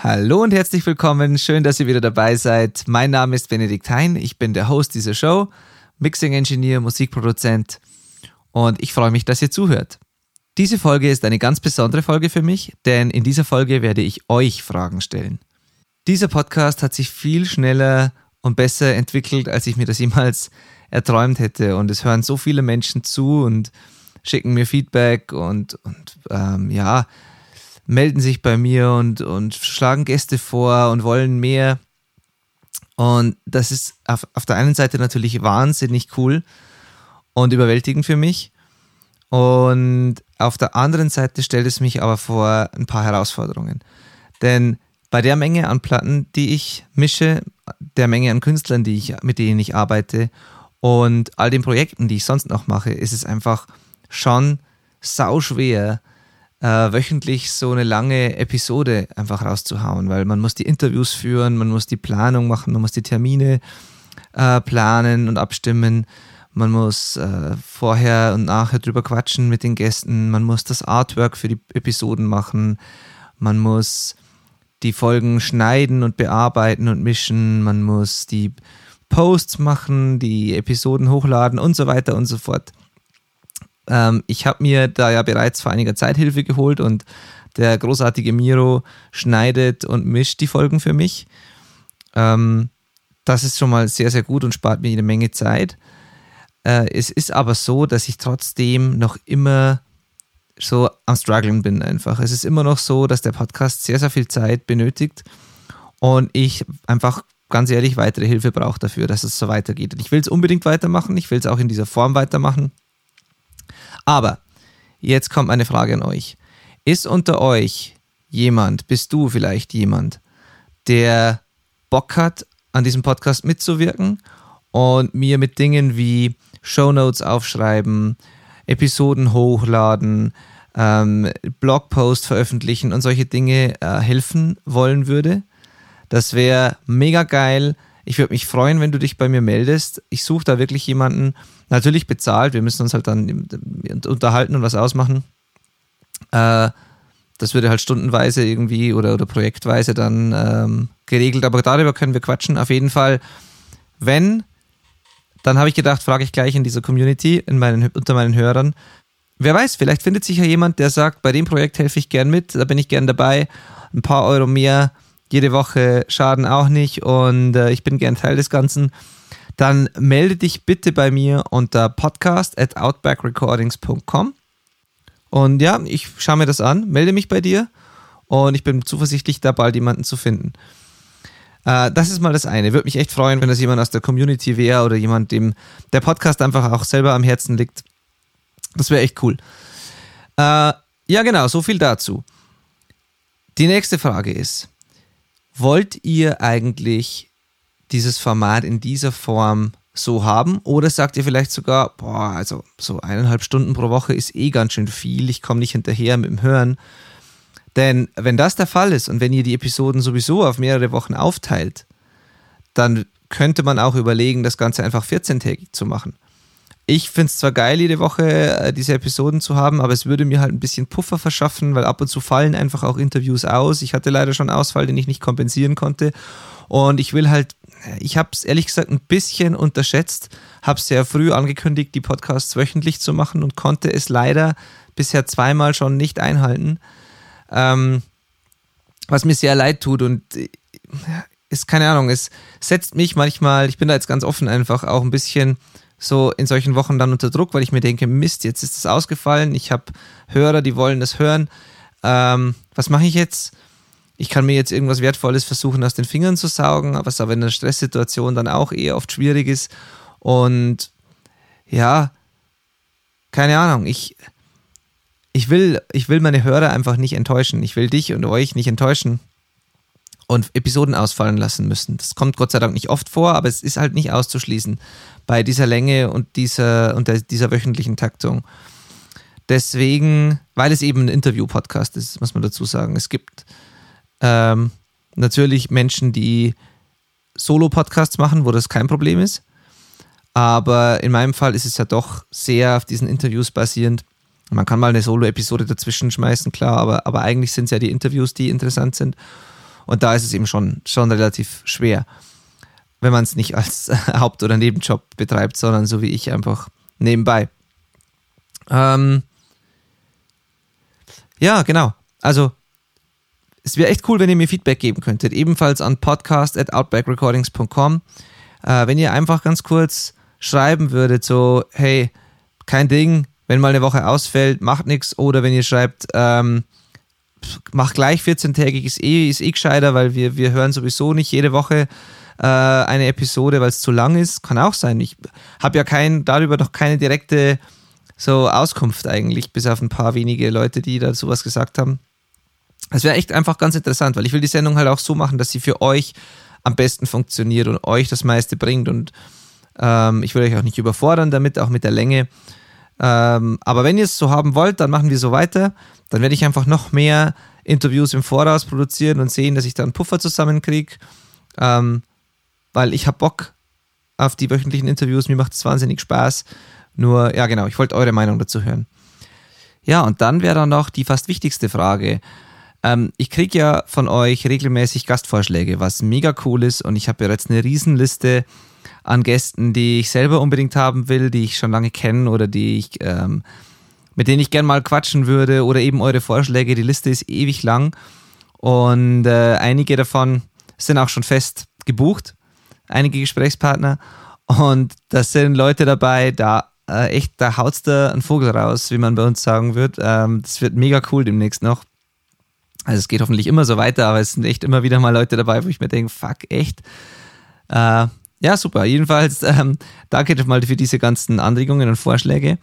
Hallo und herzlich willkommen. Schön, dass ihr wieder dabei seid. Mein Name ist Benedikt Hein. Ich bin der Host dieser Show, Mixing Engineer, Musikproduzent und ich freue mich, dass ihr zuhört. Diese Folge ist eine ganz besondere Folge für mich, denn in dieser Folge werde ich euch Fragen stellen. Dieser Podcast hat sich viel schneller und besser entwickelt, als ich mir das jemals erträumt hätte. Und es hören so viele Menschen zu und schicken mir Feedback und, und ähm, ja, melden sich bei mir und, und schlagen Gäste vor und wollen mehr. Und das ist auf, auf der einen Seite natürlich wahnsinnig cool und überwältigend für mich. Und auf der anderen Seite stellt es mich aber vor ein paar Herausforderungen. Denn bei der Menge an Platten, die ich mische, der Menge an Künstlern, die ich, mit denen ich arbeite und all den Projekten, die ich sonst noch mache, ist es einfach schon sau schwer, äh, wöchentlich so eine lange Episode einfach rauszuhauen, weil man muss die Interviews führen, man muss die Planung machen, man muss die Termine äh, planen und abstimmen, man muss äh, vorher und nachher drüber quatschen mit den Gästen, man muss das Artwork für die Episoden machen, man muss die Folgen schneiden und bearbeiten und mischen, man muss die Posts machen, die Episoden hochladen und so weiter und so fort. Ähm, ich habe mir da ja bereits vor einiger Zeit Hilfe geholt und der großartige Miro schneidet und mischt die Folgen für mich. Ähm, das ist schon mal sehr, sehr gut und spart mir eine Menge Zeit. Äh, es ist aber so, dass ich trotzdem noch immer so am Struggeln bin einfach. Es ist immer noch so, dass der Podcast sehr, sehr viel Zeit benötigt und ich einfach ganz ehrlich weitere Hilfe brauche dafür, dass es so weitergeht. Und ich will es unbedingt weitermachen, ich will es auch in dieser Form weitermachen. Aber jetzt kommt eine Frage an euch. Ist unter euch jemand, bist du vielleicht jemand, der Bock hat, an diesem Podcast mitzuwirken und mir mit Dingen wie Shownotes aufschreiben, Episoden hochladen, ähm, Blogpost veröffentlichen und solche Dinge äh, helfen wollen würde? Das wäre mega geil. Ich würde mich freuen, wenn du dich bei mir meldest. Ich suche da wirklich jemanden, natürlich bezahlt. Wir müssen uns halt dann unterhalten und was ausmachen. Äh, das würde halt stundenweise irgendwie oder, oder projektweise dann ähm, geregelt, aber darüber können wir quatschen. Auf jeden Fall, wenn, dann habe ich gedacht, frage ich gleich in dieser Community, in meinen, unter meinen Hörern. Wer weiß, vielleicht findet sich ja jemand, der sagt, bei dem Projekt helfe ich gern mit, da bin ich gern dabei. Ein paar Euro mehr jede Woche schaden auch nicht und äh, ich bin gern Teil des Ganzen, dann melde dich bitte bei mir unter podcast at outbackrecordings.com. Und ja, ich schaue mir das an, melde mich bei dir und ich bin zuversichtlich, da bald jemanden zu finden. Äh, das ist mal das eine. Würde mich echt freuen, wenn das jemand aus der Community wäre oder jemand, dem der Podcast einfach auch selber am Herzen liegt. Das wäre echt cool. Äh, ja, genau, so viel dazu. Die nächste Frage ist, Wollt ihr eigentlich dieses Format in dieser Form so haben? Oder sagt ihr vielleicht sogar, boah, also so eineinhalb Stunden pro Woche ist eh ganz schön viel, ich komme nicht hinterher mit dem Hören. Denn wenn das der Fall ist und wenn ihr die Episoden sowieso auf mehrere Wochen aufteilt, dann könnte man auch überlegen, das Ganze einfach 14-tägig zu machen. Ich finde es zwar geil, jede Woche äh, diese Episoden zu haben, aber es würde mir halt ein bisschen Puffer verschaffen, weil ab und zu fallen einfach auch Interviews aus. Ich hatte leider schon Ausfall, den ich nicht kompensieren konnte. Und ich will halt, ich habe es ehrlich gesagt ein bisschen unterschätzt, habe sehr früh angekündigt, die Podcasts wöchentlich zu machen und konnte es leider bisher zweimal schon nicht einhalten. Ähm, was mir sehr leid tut und äh, ist keine Ahnung, es setzt mich manchmal, ich bin da jetzt ganz offen einfach auch ein bisschen so in solchen Wochen dann unter Druck, weil ich mir denke, Mist, jetzt ist es ausgefallen, ich habe Hörer, die wollen das hören. Ähm, was mache ich jetzt? Ich kann mir jetzt irgendwas Wertvolles versuchen, aus den Fingern zu saugen, was aber in einer Stresssituation dann auch eher oft schwierig ist. Und ja, keine Ahnung, ich, ich, will, ich will meine Hörer einfach nicht enttäuschen. Ich will dich und euch nicht enttäuschen und Episoden ausfallen lassen müssen. Das kommt Gott sei Dank nicht oft vor, aber es ist halt nicht auszuschließen bei dieser Länge und dieser, und der, dieser wöchentlichen Taktung. Deswegen, weil es eben ein Interview-Podcast ist, muss man dazu sagen. Es gibt ähm, natürlich Menschen, die Solo-Podcasts machen, wo das kein Problem ist. Aber in meinem Fall ist es ja doch sehr auf diesen Interviews basierend. Man kann mal eine Solo-Episode dazwischen schmeißen, klar, aber, aber eigentlich sind es ja die Interviews, die interessant sind. Und da ist es eben schon, schon relativ schwer, wenn man es nicht als Haupt- oder Nebenjob betreibt, sondern so wie ich einfach nebenbei. Ähm, ja, genau. Also, es wäre echt cool, wenn ihr mir Feedback geben könntet. Ebenfalls an podcast.outbackrecordings.com. Äh, wenn ihr einfach ganz kurz schreiben würdet, so, hey, kein Ding, wenn mal eine Woche ausfällt, macht nichts. Oder wenn ihr schreibt, ähm, mach gleich 14-tägig, ist eh, ist eh gescheiter, weil wir, wir hören sowieso nicht jede Woche äh, eine Episode, weil es zu lang ist. Kann auch sein. Ich habe ja kein, darüber noch keine direkte so Auskunft eigentlich, bis auf ein paar wenige Leute, die da sowas gesagt haben. Es wäre echt einfach ganz interessant, weil ich will die Sendung halt auch so machen, dass sie für euch am besten funktioniert und euch das meiste bringt. Und ähm, ich will euch auch nicht überfordern damit, auch mit der Länge. Ähm, aber wenn ihr es so haben wollt, dann machen wir so weiter. Dann werde ich einfach noch mehr Interviews im Voraus produzieren und sehen, dass ich da einen Puffer zusammenkriege. Ähm, weil ich habe Bock auf die wöchentlichen Interviews. Mir macht es wahnsinnig Spaß. Nur, ja genau, ich wollte eure Meinung dazu hören. Ja, und dann wäre dann noch die fast wichtigste Frage. Ähm, ich kriege ja von euch regelmäßig Gastvorschläge, was mega cool ist. Und ich habe bereits eine Riesenliste an Gästen, die ich selber unbedingt haben will, die ich schon lange kenne oder die ich, ähm, mit denen ich gern mal quatschen würde oder eben eure Vorschläge. Die Liste ist ewig lang und äh, einige davon sind auch schon fest gebucht, einige Gesprächspartner. Und da sind Leute dabei, da äh, echt, da haut's da ein Vogel raus, wie man bei uns sagen wird. Ähm, das wird mega cool demnächst noch. Also es geht hoffentlich immer so weiter, aber es sind echt immer wieder mal Leute dabei, wo ich mir denke, fuck, echt. Äh, ja, super. Jedenfalls ähm, danke mal für diese ganzen Anregungen und Vorschläge.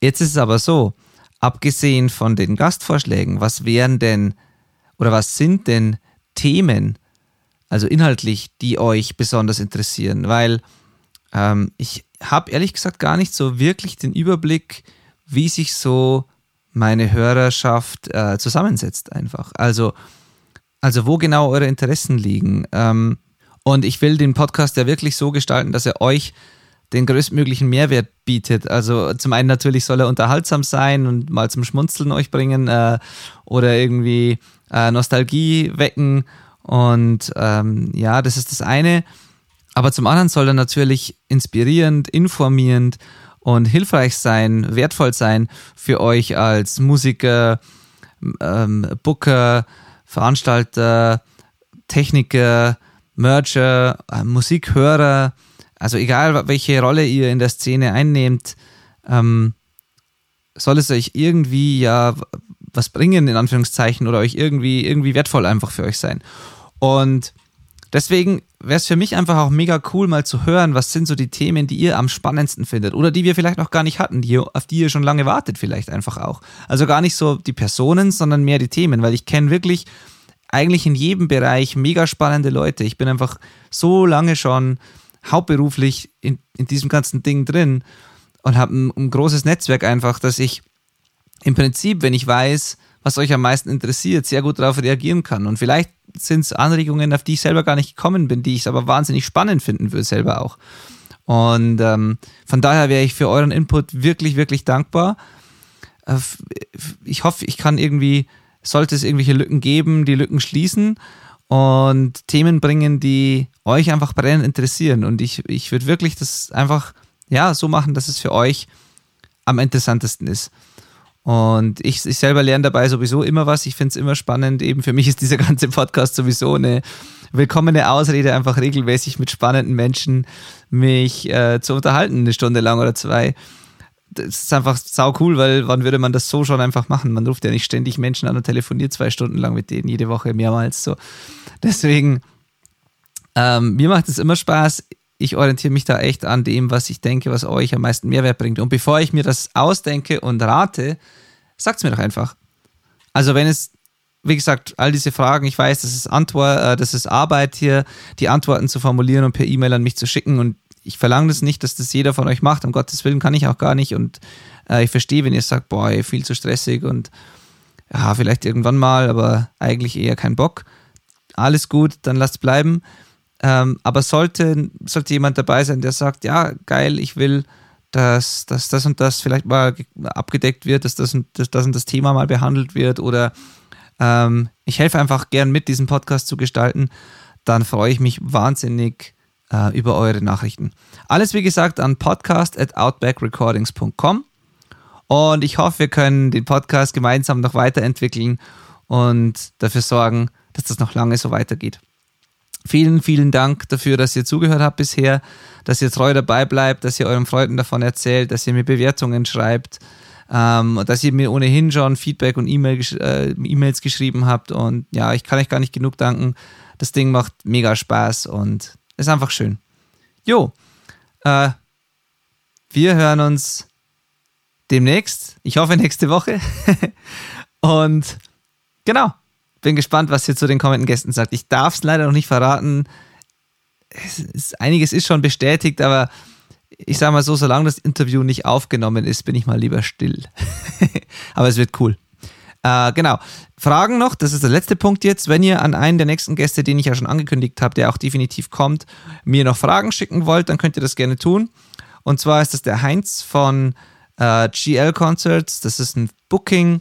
Jetzt ist es aber so, abgesehen von den Gastvorschlägen, was wären denn oder was sind denn Themen, also inhaltlich, die euch besonders interessieren? Weil ähm, ich habe ehrlich gesagt gar nicht so wirklich den Überblick, wie sich so meine Hörerschaft äh, zusammensetzt einfach. Also, also wo genau eure Interessen liegen. Ähm, und ich will den Podcast ja wirklich so gestalten, dass er euch den größtmöglichen Mehrwert bietet. Also zum einen natürlich soll er unterhaltsam sein und mal zum Schmunzeln euch bringen äh, oder irgendwie äh, Nostalgie wecken. Und ähm, ja, das ist das eine. Aber zum anderen soll er natürlich inspirierend, informierend und hilfreich sein, wertvoll sein für euch als Musiker, ähm, Booker, Veranstalter, Techniker, Mercher, äh, Musikhörer, also egal welche Rolle ihr in der Szene einnehmt, ähm, soll es euch irgendwie ja was bringen, in Anführungszeichen, oder euch irgendwie, irgendwie wertvoll einfach für euch sein. Und Deswegen wäre es für mich einfach auch mega cool, mal zu hören, was sind so die Themen, die ihr am spannendsten findet oder die wir vielleicht noch gar nicht hatten, die, auf die ihr schon lange wartet, vielleicht einfach auch. Also gar nicht so die Personen, sondern mehr die Themen, weil ich kenne wirklich eigentlich in jedem Bereich mega spannende Leute. Ich bin einfach so lange schon hauptberuflich in, in diesem ganzen Ding drin und habe ein, ein großes Netzwerk einfach, dass ich im Prinzip, wenn ich weiß, was euch am meisten interessiert, sehr gut darauf reagieren kann. Und vielleicht sind es Anregungen, auf die ich selber gar nicht gekommen bin, die ich aber wahnsinnig spannend finden würde, selber auch. Und ähm, von daher wäre ich für euren Input wirklich, wirklich dankbar. Äh, ich hoffe, ich kann irgendwie, sollte es irgendwelche Lücken geben, die Lücken schließen und Themen bringen, die euch einfach brennend interessieren. Und ich, ich würde wirklich das einfach ja, so machen, dass es für euch am interessantesten ist. Und ich, ich selber lerne dabei sowieso immer was. Ich finde es immer spannend. Eben für mich ist dieser ganze Podcast sowieso eine willkommene Ausrede, einfach regelmäßig mit spannenden Menschen mich äh, zu unterhalten, eine Stunde lang oder zwei. Das ist einfach sau cool, weil wann würde man das so schon einfach machen? Man ruft ja nicht ständig Menschen an und telefoniert zwei Stunden lang mit denen, jede Woche mehrmals so. Deswegen, ähm, mir macht es immer Spaß. Ich orientiere mich da echt an dem, was ich denke, was euch am meisten Mehrwert bringt. Und bevor ich mir das ausdenke und rate, sagt es mir doch einfach. Also wenn es, wie gesagt, all diese Fragen, ich weiß, das ist Antwort, äh, das ist Arbeit hier, die Antworten zu formulieren und per E-Mail an mich zu schicken und ich verlange das nicht, dass das jeder von euch macht. Um Gottes Willen kann ich auch gar nicht. Und äh, ich verstehe, wenn ihr sagt, boah, viel zu stressig und ja, vielleicht irgendwann mal, aber eigentlich eher kein Bock. Alles gut, dann lasst bleiben. Ähm, aber sollte, sollte jemand dabei sein, der sagt, ja, geil, ich will dass, dass das und das vielleicht mal abgedeckt wird, dass das und das, das und das Thema mal behandelt wird oder ähm, ich helfe einfach gern mit, diesen Podcast zu gestalten, dann freue ich mich wahnsinnig äh, über eure Nachrichten. Alles wie gesagt an podcast at outbackrecordings.com und ich hoffe, wir können den Podcast gemeinsam noch weiterentwickeln und dafür sorgen, dass das noch lange so weitergeht. Vielen, vielen Dank dafür, dass ihr zugehört habt bisher, dass ihr treu dabei bleibt, dass ihr euren Freunden davon erzählt, dass ihr mir Bewertungen schreibt, ähm, dass ihr mir ohnehin schon Feedback und E-Mail, äh, E-Mails geschrieben habt. Und ja, ich kann euch gar nicht genug danken. Das Ding macht mega Spaß und ist einfach schön. Jo, äh, wir hören uns demnächst. Ich hoffe nächste Woche. und genau, bin gespannt, was ihr zu den kommenden Gästen sagt. Ich darf es leider noch nicht verraten. Ist, einiges ist schon bestätigt, aber ich sage mal so, solange das Interview nicht aufgenommen ist, bin ich mal lieber still. aber es wird cool. Äh, genau. Fragen noch, das ist der letzte Punkt jetzt. Wenn ihr an einen der nächsten Gäste, den ich ja schon angekündigt habe, der auch definitiv kommt, mir noch Fragen schicken wollt, dann könnt ihr das gerne tun. Und zwar ist das der Heinz von äh, GL Concerts. Das ist ein Booking,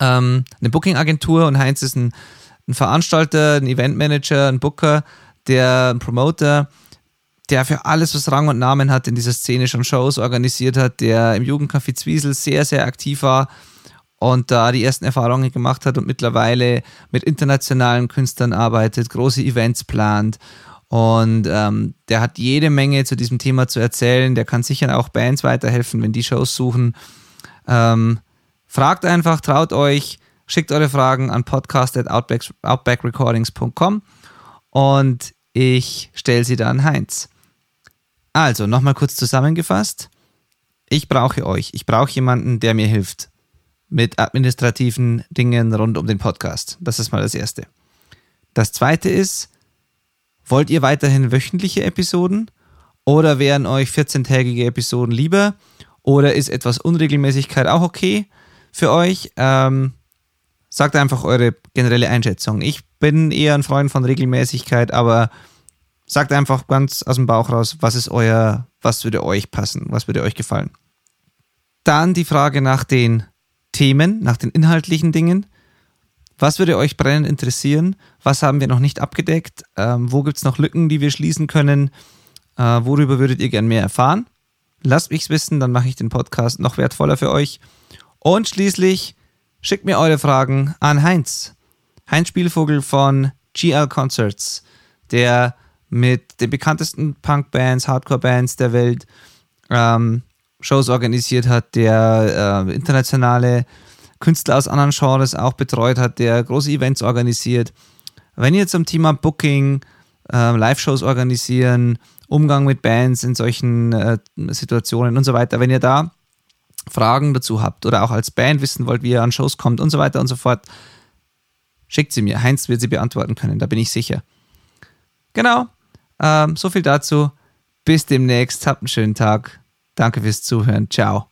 ähm, eine Booking-Agentur und Heinz ist ein, ein Veranstalter, ein Eventmanager, ein Booker, der ein Promoter, der für alles, was Rang und Namen hat, in dieser Szene schon Shows organisiert hat, der im Jugendcafé Zwiesel sehr, sehr aktiv war und da die ersten Erfahrungen gemacht hat und mittlerweile mit internationalen Künstlern arbeitet, große Events plant. Und ähm, der hat jede Menge zu diesem Thema zu erzählen. Der kann sicher auch Bands weiterhelfen, wenn die Shows suchen. Ähm, fragt einfach, traut euch, schickt eure Fragen an podcast.outbackrecordings.com und ich stelle sie dann Heinz. Also, nochmal kurz zusammengefasst. Ich brauche euch. Ich brauche jemanden, der mir hilft mit administrativen Dingen rund um den Podcast. Das ist mal das Erste. Das Zweite ist, wollt ihr weiterhin wöchentliche Episoden oder wären euch 14-tägige Episoden lieber oder ist etwas Unregelmäßigkeit auch okay für euch? Ähm, sagt einfach eure generelle Einschätzung. Ich bin eher ein Freund von Regelmäßigkeit, aber sagt einfach ganz aus dem Bauch raus, was ist euer, was würde euch passen, was würde euch gefallen. Dann die Frage nach den Themen, nach den inhaltlichen Dingen. Was würde euch brennend interessieren? Was haben wir noch nicht abgedeckt? Ähm, wo gibt es noch Lücken, die wir schließen können? Äh, worüber würdet ihr gern mehr erfahren? Lasst mich's wissen, dann mache ich den Podcast noch wertvoller für euch. Und schließlich schickt mir eure Fragen an Heinz. Heinz Spielvogel von GL Concerts, der mit den bekanntesten Punk-Bands, Hardcore-Bands der Welt ähm, Shows organisiert hat, der äh, internationale Künstler aus anderen Genres auch betreut hat, der große Events organisiert. Wenn ihr zum Thema Booking, äh, Live-Shows organisieren, Umgang mit Bands in solchen äh, Situationen und so weiter, wenn ihr da Fragen dazu habt oder auch als Band wissen wollt, wie ihr an Shows kommt und so weiter und so fort, schickt sie mir. Heinz wird sie beantworten können, da bin ich sicher. Genau, ähm, so viel dazu. Bis demnächst, habt einen schönen Tag. Danke fürs Zuhören. Ciao.